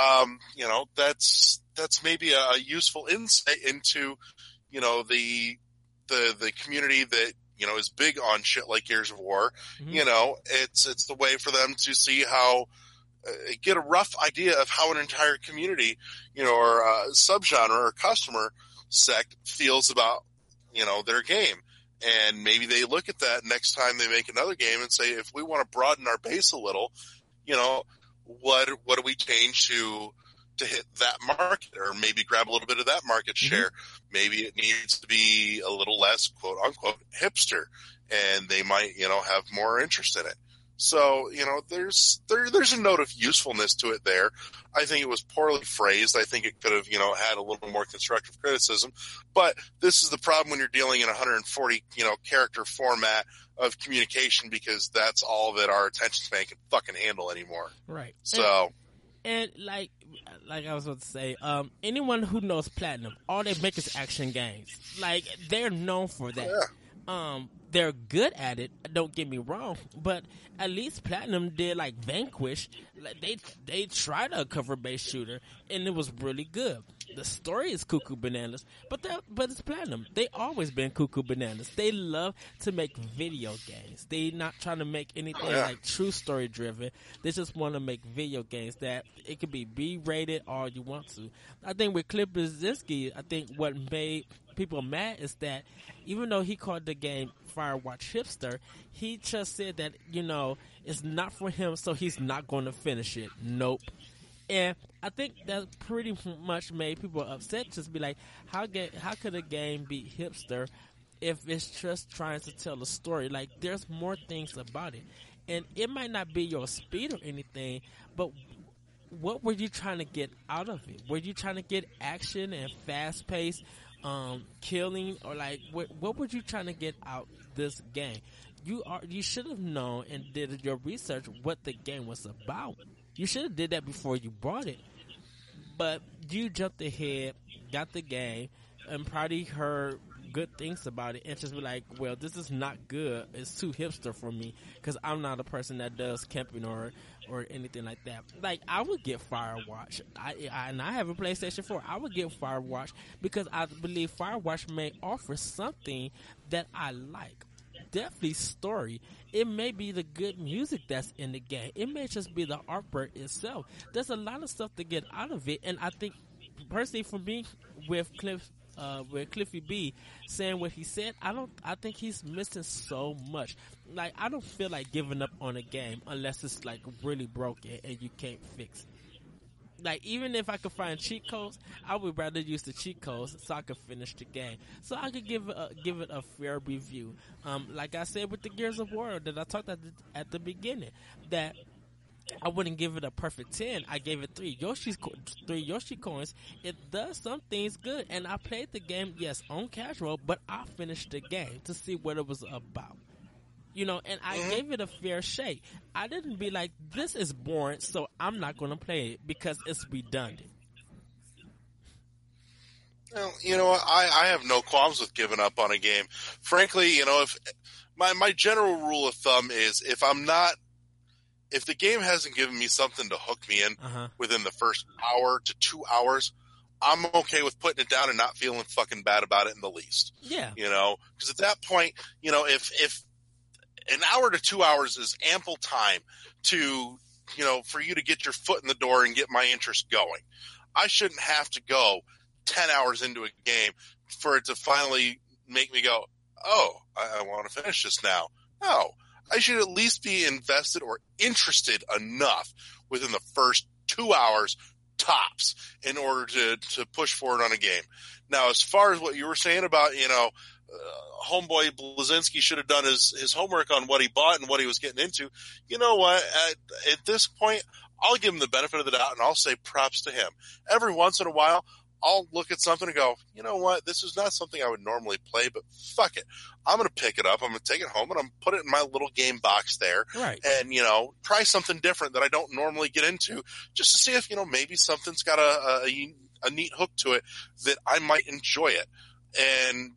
um, you know that's that's maybe a, a useful insight into you know the the the community that you know is big on shit like Gears of War. Mhm. You know, it's it's the way for them to see how uh, get a rough idea of how an entire community, you know, or uh, subgenre or customer sect feels about you know their game. And maybe they look at that next time they make another game and say, if we want to broaden our base a little, you know, what what do we change to to hit that market, or maybe grab a little bit of that market Mhm. share? Maybe it needs to be a little less quote unquote hipster, and they might you know have more interest in it. So you know, there's there there's a note of usefulness to it there. I think it was poorly phrased. I think it could have you know had a little more constructive criticism. But this is the problem when you're dealing in 140 you know character format of communication because that's all that our attention span can fucking handle anymore. right? So And like, like I was about to say, um, anyone who knows Platinum, all they make is action games. Like they're known for that. yeah, Um, they're good at it. Don't get me wrong, but at least Platinum did like Vanquish. Like they they tried a cover based shooter and it was really good. The story is cuckoo bananas, but that but it's Platinum. They always been cuckoo bananas. They love to make video games. They not trying to make anything yeah. like true story driven. They just want to make video games that it could be B rated all you want to. I think with Cliff Bleszinski, I think what made people mad is that even though he called the game Firewatch Hipster, he just said that, you know, it's not for him, so he's not going to finish it. Nope. And I think that pretty much made people upset. Just be like, how get how could a game be hipster if it's just trying to tell a story? Like, there's more things about it, and it might not be your speed or anything, but what were you trying to get out of it? Were you trying to get action and fast paced um, killing, or like what, what were you trying to get out this game? You are you should have known and did your research what the game was about. You should have did that before you bought it. But you jumped ahead, got the game, and probably heard good things about it, and just be like, "Well, this is not good. It's too hipster for me because I'm not a person that does camping or or anything like that." Like I would get Firewatch, I, I and I have a PlayStation 4. I would get Firewatch because I believe Firewatch may offer something that I like definitely story. It may be the good music that's in the game. It may just be the artwork itself. There's a lot of stuff to get out of it, and I think personally for me with Cliff. Uh, with Cliffy B saying what he said, I don't. I think he's missing so much. Like I don't feel like giving up on a game unless it's like really broken and you can't fix it like even if I could find cheat codes, I would rather use the cheat codes so I could finish the game. So I could give a, give it a fair review. Um, like I said with the Gears of War that I talked at the, at the beginning, that I wouldn't give it a perfect ten. I gave it three Yoshi's co- three Yoshi coins. It does some things good, and I played the game yes on casual, but I finished the game to see what it was about you know, and I gave it a fair shake. I didn't be like, this is boring, so I'm not going to play it because it's redundant. Well, you know. I, I have no qualms with giving up on a game. Frankly, you know, if my my general rule of thumb is if I'm not if the game hasn't given me something to hook me in Uh huh. within the first hour to two hours, I'm okay with putting it down and not feeling fucking bad about it in the least. Yeah. You know, because at that point, you know, if if an hour to two hours is ample time to, you know, for you to get your foot in the door and get my interest going, I shouldn't have to go ten hours into a game for it to finally make me go, oh, I, I want to finish this now. No, I should at least be invested or interested enough within the first two hours tops in order to to push forward on a game. Now, as far as what you were saying about you know, Uh, homeboy Bleszinski should have done his his homework on what he bought and what he was getting into. You know what? At, at this point, I'll give him the benefit of the doubt and I'll say props to him. Every once in a while. I'll look at something and go, you know what? This is not something I would normally play, but fuck it. I'm going to pick it up. I'm going to take it home and I'm going to put it in my little game box there Right. and you know try something different that I don't normally get into, just to see if you know maybe something's got a a, a neat hook to it that I might enjoy it. And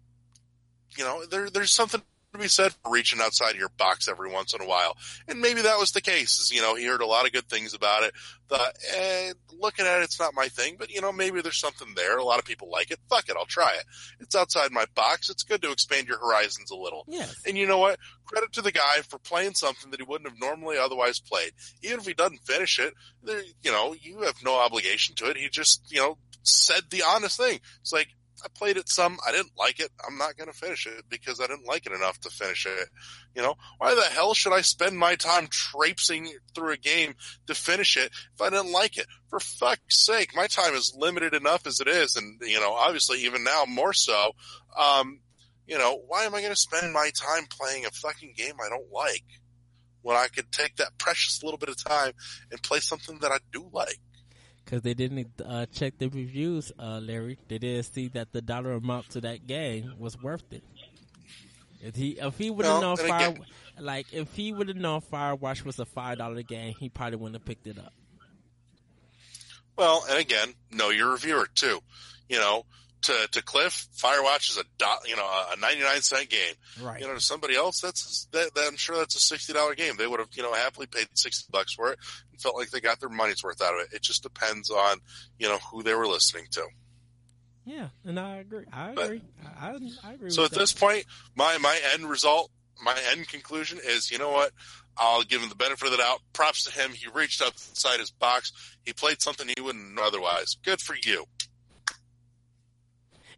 you know there there's something to be said for reaching outside of your box every once in a while. And maybe that was the case. Is, you know he heard a lot of good things about it. Thought, eh, looking at it, it's not my thing, but you know maybe there's something there. A lot of people like it. Fuck it, I'll try it. It's outside my box. It's good to expand your horizons a little. Yes. And you know what? Credit to the guy for playing something that he wouldn't have normally otherwise played. Even if he doesn't finish it, there, you know, you have no obligation to it. He just, you know, said the honest thing. It's like, I played it some, I didn't like it. I'm not going to finish it because I didn't like it enough to finish it. You know, why the hell should I spend my time traipsing through a game to finish it if I didn't like it? For fuck's sake, my time is limited enough as it is. And, you know, obviously even now more so. Um, you know, why am I going to spend my time playing a fucking game I don't like when I could take that precious little bit of time and play something that I do like? Because they didn't uh, check the reviews, uh, Larry. They didn't see that the dollar amount to that game was worth it. If he if he would have No, known Fire, again- like if he would have known Firewatch was a five dollar game, he probably wouldn't have picked it up. Well, and again, know your reviewer too. You know, to, to Cliff, Firewatch is a do- you know a ninety nine cent game. Right. You know, to somebody else, that's that, that I'm sure that's a sixty dollar game. They would have you know happily paid sixty bucks for it and felt like they got their money's worth out of it. It just depends on you know who they were listening to. Yeah, and I agree. I agree. I, I, I agree. So at this point, my my end result, my end conclusion is, you know what? I'll give him the benefit of the doubt. Props to him. He reached outside his box. He played something he wouldn't otherwise. Good for you.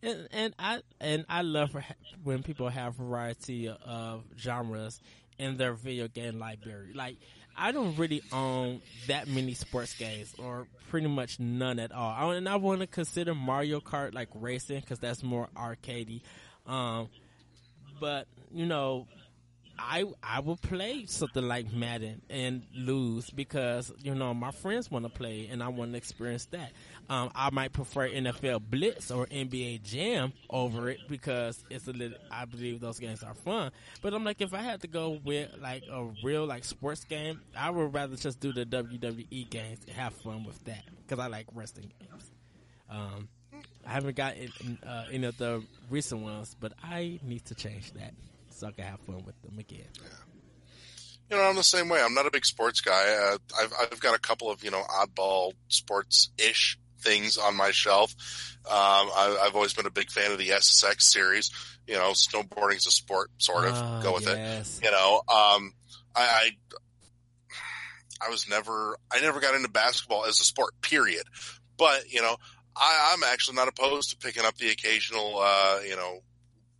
And, and I and I love when people have variety of genres in their video game library. Like I don't really own that many sports games, or pretty much none at all. I, and I want to consider Mario Kart like racing because that's more arcadey. Um, but you know, I I will play something like Madden and lose because you know my friends want to play and I want to experience that. Um, I might prefer NFL Blitz or NBA Jam over it because it's a little. I believe those games are fun. But I'm like, if I had to go with like a real like sports game, I would rather just do the WWE games and have fun with that because I like wrestling games. Um, I haven't got uh, any of the recent ones, but I need to change that so I can have fun with them again. You know, I'm the same way. I'm not a big sports guy. Uh, I've I've got a couple of you know oddball sports ish things on my shelf. Um, I, I've always been a big fan of the SSX series. You know, snowboarding's a sport, sort of. Ah, Go with it. You know, um, I, I I was never I never got into basketball as a sport. Period. But you know, I, I'm actually not opposed to picking up the occasional uh, you know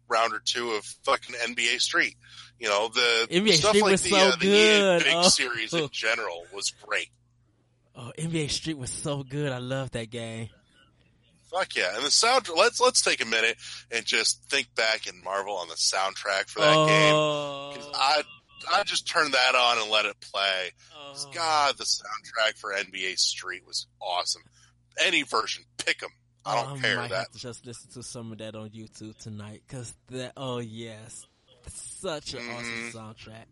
round or two of fucking NBA Street. You know, the NBA stuff Street like was the, so uh, the EA. Big Oh. series in [LAUGHS] general was great. Oh, NBA Street was so good. I love that game. Fuck yeah! And the sound. Let's let's take a minute and just think back and marvel on the soundtrack for that game. oh, 'Cause I I just turned that on and let it play. oh. God, the soundtrack for NBA Street was awesome. Any version, pick them. I don't I care might that. have to just listen to some of that on YouTube tonight because that. Oh yes, such an Mhm. awesome soundtrack.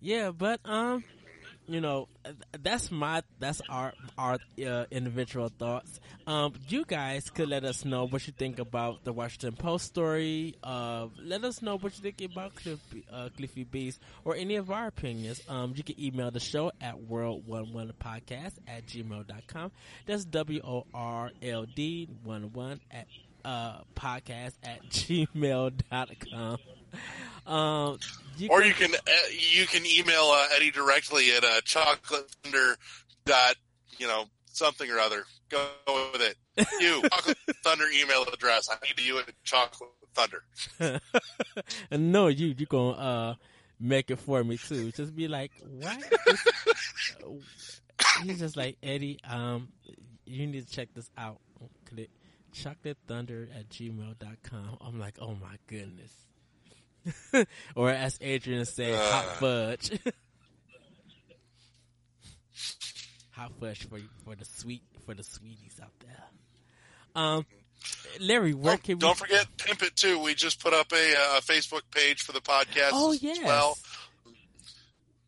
Yeah, but um, you know, that's my that's our our uh, individual thoughts. Um, you guys could let us know what you think about the Washington Post story. Uh, let us know what you think about Cliff, uh, Cliffy Beast or any of our opinions. Um, you can email the show at world one one podcast at gmail.com. That's W O R L D one one at uh podcast at gmail.com. [LAUGHS] Um, you Or can- you can uh, you can email uh, Eddie directly at uh, chocolate thunder dot you know something or other. Go with it. You [LAUGHS] chocolate thunder email address. I need you at chocolate thunder. [LAUGHS] and no, you you gonna uh make it for me too. Just be like, what? He's just like Eddie. Um, you need to check this out. Click chocolate thunder at gmail.com. I'm like, oh my goodness. [LAUGHS] or as Adrian said, hot Uh. fudge. [LAUGHS] hot fudge for for the sweet for the sweeties out there. Um, Larry, where Don't, can we? don't forget Pimp It too. We just put up a, uh Facebook page for the podcast. Oh as yes. well.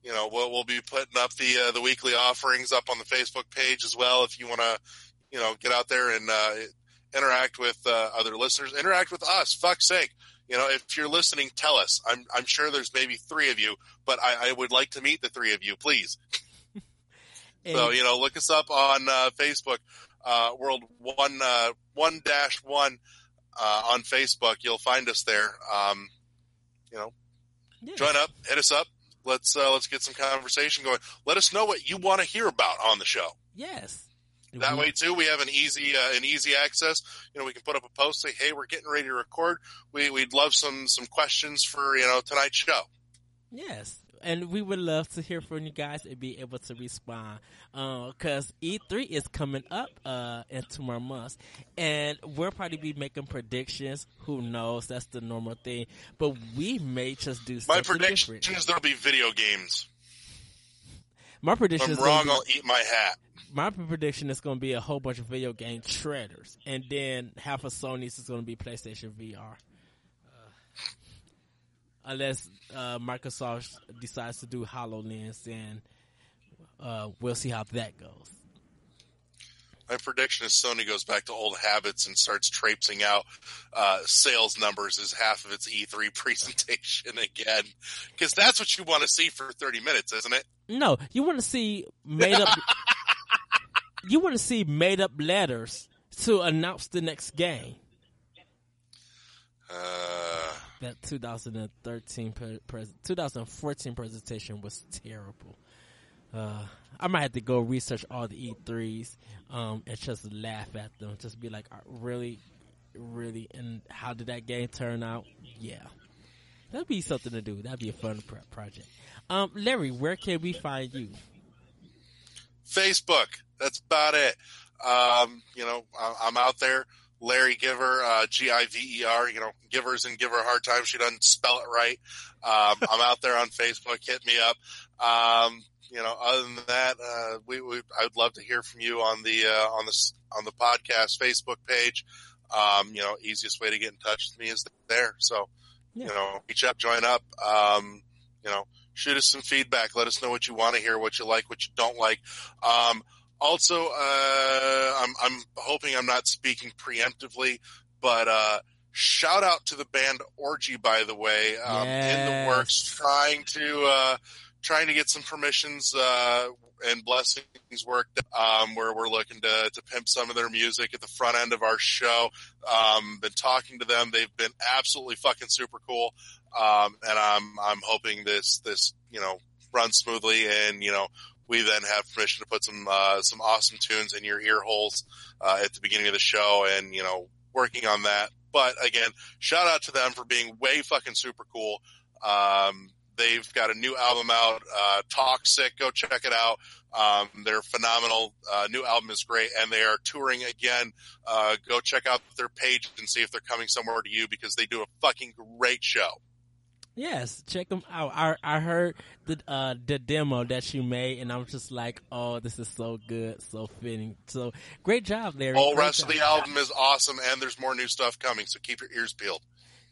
You know, we'll, we'll be putting up the uh, the weekly offerings up on the Facebook page as well. If you want to, you know, get out there and uh, interact with uh, other listeners, interact with us. Fuck's sake, you know, if you're listening, tell us. I'm I'm sure there's maybe three of you, but I, I would like to meet the three of you, please. [LAUGHS] So you know, look us up on uh, Facebook, uh, World One uh, One Dash One uh, on Facebook. You'll find us there. Um, you know, yeah. join up, hit us up. Let's uh, let's get some conversation going. Let us know what you want to hear about on the show. Yes. That way too, we have an easy uh, an easy access. You know, we can put up a post say, "Hey, we're getting ready to record. We we'd love some some questions for you know tonight's show." Yes. And we would love to hear from you guys and be able to respond. Because E3 is coming up uh, in two more months. And we'll probably be making predictions. Who knows? That's the normal thing. But we may just do My something prediction different. is there'll be video games. My If prediction I'm wrong, be- I'll eat my hat. my prediction is going to be a whole bunch of video game shredders, and then half of Sony's is going to be PlayStation VR. Uh, unless uh, Microsoft decides to do Hololens, then uh, we'll see how that goes. My prediction is Sony goes back to old habits and starts traipsing out uh, sales numbers as half of its E3 [LAUGHS] presentation again, because that's what you want to see for 30 minutes, isn't it? No, you want to see made up. [LAUGHS] you want to see made up letters to announce the next game. Uh, That 2013 pre- pres 2014 presentation was terrible. Uh, I might have to go research all the E3s um, and just laugh at them. Just be like, "Uh, really, really, and how did that game turn out? Yeah, that'd be something to do. That'd be a fun pro- project. Um, Larry, where can we find you? Facebook. That's about it. Um, you know, I- I'm out there. Larry Giver, uh, G-I-V-E-R, you know, givers and give her a hard time. She doesn't spell it right. Um, I'm out there on Facebook. Hit me up. You know, other than that, uh, we, we, I would love to hear from you on the, uh, on the, on the podcast Facebook page. Um, you know, easiest way to get in touch with me is there. So, Yeah. you know, reach out, join up. Um, you know, shoot us some feedback. Let us know what you want to hear, what you like, what you don't like. Um, also, uh, I'm, I'm hoping I'm not speaking preemptively, but, uh, shout out to the band Orgy, by the way, um, in the works, trying to, uh, trying to get some permissions, uh, and blessings worked, um, where we're looking to, to pimp some of their music at the front end of our show. Um, been talking to them. They've been absolutely fucking super cool. Um, and I'm, I'm hoping this, this, you know, runs smoothly and, you know, we then have permission to put some, uh, some awesome tunes in your ear holes, uh, at the beginning of the show and, you know, working on that. But again, shout out to them for being way fucking super cool. Um, they've got a new album out, uh, Toxic. Go check it out. Um, they're phenomenal. Uh, new album is great and they are touring again. Uh, go check out their page and see if they're coming somewhere to you because they do a fucking great show. Yes, check them out. I I heard the uh the demo that you made, and I'm just like, oh, this is so good, so fitting. So great job, Larry. Whole rest of the album is awesome and there's more new stuff coming. So keep your ears peeled.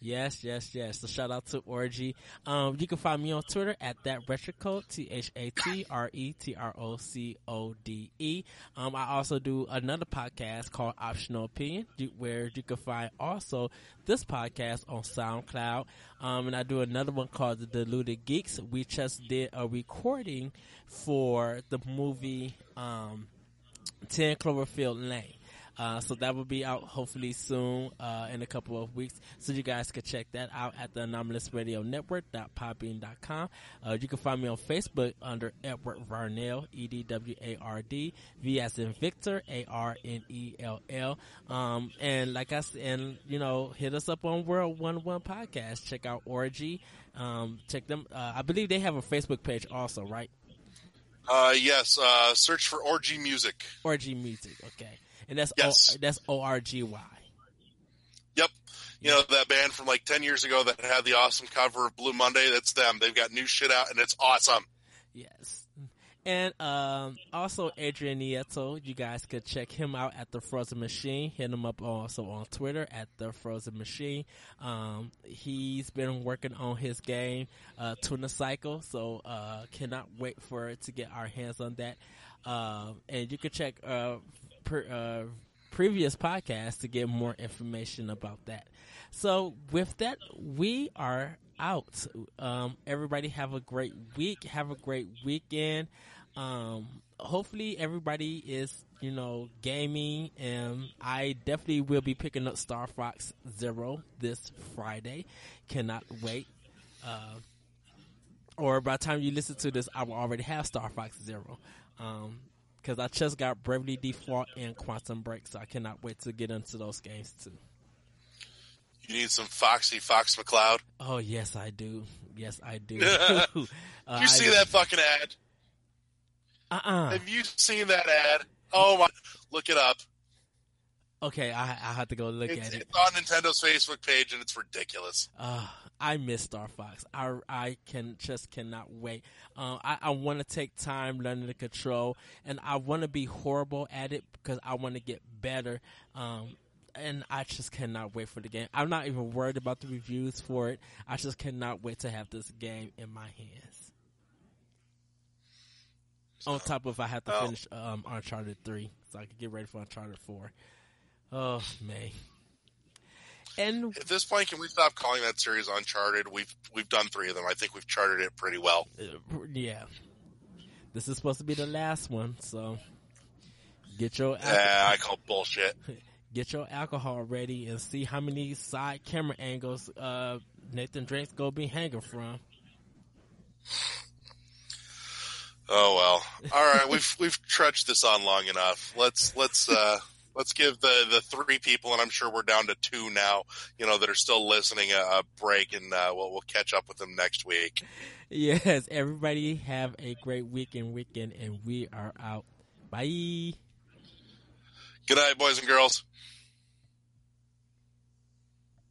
Yes, yes, yes. So shout out to Orgy. Um, you can find me on Twitter at that retrocode, T H A T R E T R O C O D E. Um, I also do another podcast called Optional Opinion, where you can find also this podcast on SoundCloud. Um, and I do another one called The Deluded Geeks. We just did a recording for the movie, um, 10 Cloverfield Lane. Uh, so that will be out hopefully soon, uh, in a couple of weeks. So you guys can check that out at the Anomalous Radio Network.podbean.com. Uh, you can find me on Facebook under Edward Varnell, E-D-W-A-R-D, V as in Victor, A-R-N-E-L-L. Um, and like I said, and, you know, hit us up on World One One Podcast. Check out Orgy. Um, check them. Uh, I believe they have a Facebook page also, right? Uh, yes, uh, search for Orgy Music. Orgy Music. Okay. And that's, Yes. O, that's O-R-G-Y. Yep. You know, that band from like 10 years ago that had the awesome cover of Blue Monday, that's them. They've got new shit out and it's awesome. Yes. And um, also Adrian Nieto, you guys could check him out at the Frozen Machine. Hit him up also on Twitter at the Frozen Machine. Um, he's been working on his game, uh, Tuna Cycle, so uh, cannot wait for it to get our hands on that. Um, and you can check uh, uh, previous podcasts to get more information about that. So with that, we are out. Um, everybody have a great week. Have a great weekend. Um, hopefully everybody is, you know, gaming and I definitely will be picking up Star Fox Zero this Friday. Cannot wait. Uh, or by the time you listen to this, I will already have Star Fox Zero. Um, cause I just got Bravely Default and Quantum Break, so I cannot wait to get into those games too. You need some Foxy Fox McCloud. Oh yes, I do. Yes, I do. [LAUGHS] [LAUGHS] Uh, you see that fucking ad? Uh uh Have you seen that ad? Oh my, look it up. Okay, I I have to go look It's, at it. it's on Nintendo's Facebook page and it's ridiculous. Uh, I miss Star Fox. I I can just cannot wait. Uh, I I want to take time learning to control, and I want to be horrible at it because I want to get better. Um, and I just cannot wait for the game. I'm not even worried about the reviews for it. I just cannot wait to have this game in my hands. On top of I have to Oh. finish um, Uncharted three, so I can get ready for Uncharted four. Oh man. And At this point, can we stop calling that series Uncharted? We've we've done three of them. I think we've charted it pretty well. uh, yeah, this is supposed to be the last one, so get your alco- Yeah, I call bullshit. [LAUGHS] get your alcohol ready and see how many side camera angles uh, Nathan Drake's gonna be hanging from. Oh well. All right, we've we've trudged this on long enough. Let's let's uh [LAUGHS] let's give the the three people, and I'm sure we're down to two now. You know that are still listening a, a break, and uh, we'll we'll catch up with them next week. [LAUGHS] Yes, everybody have a great weekend, weekend, and we are out. Bye. Good night, boys and girls.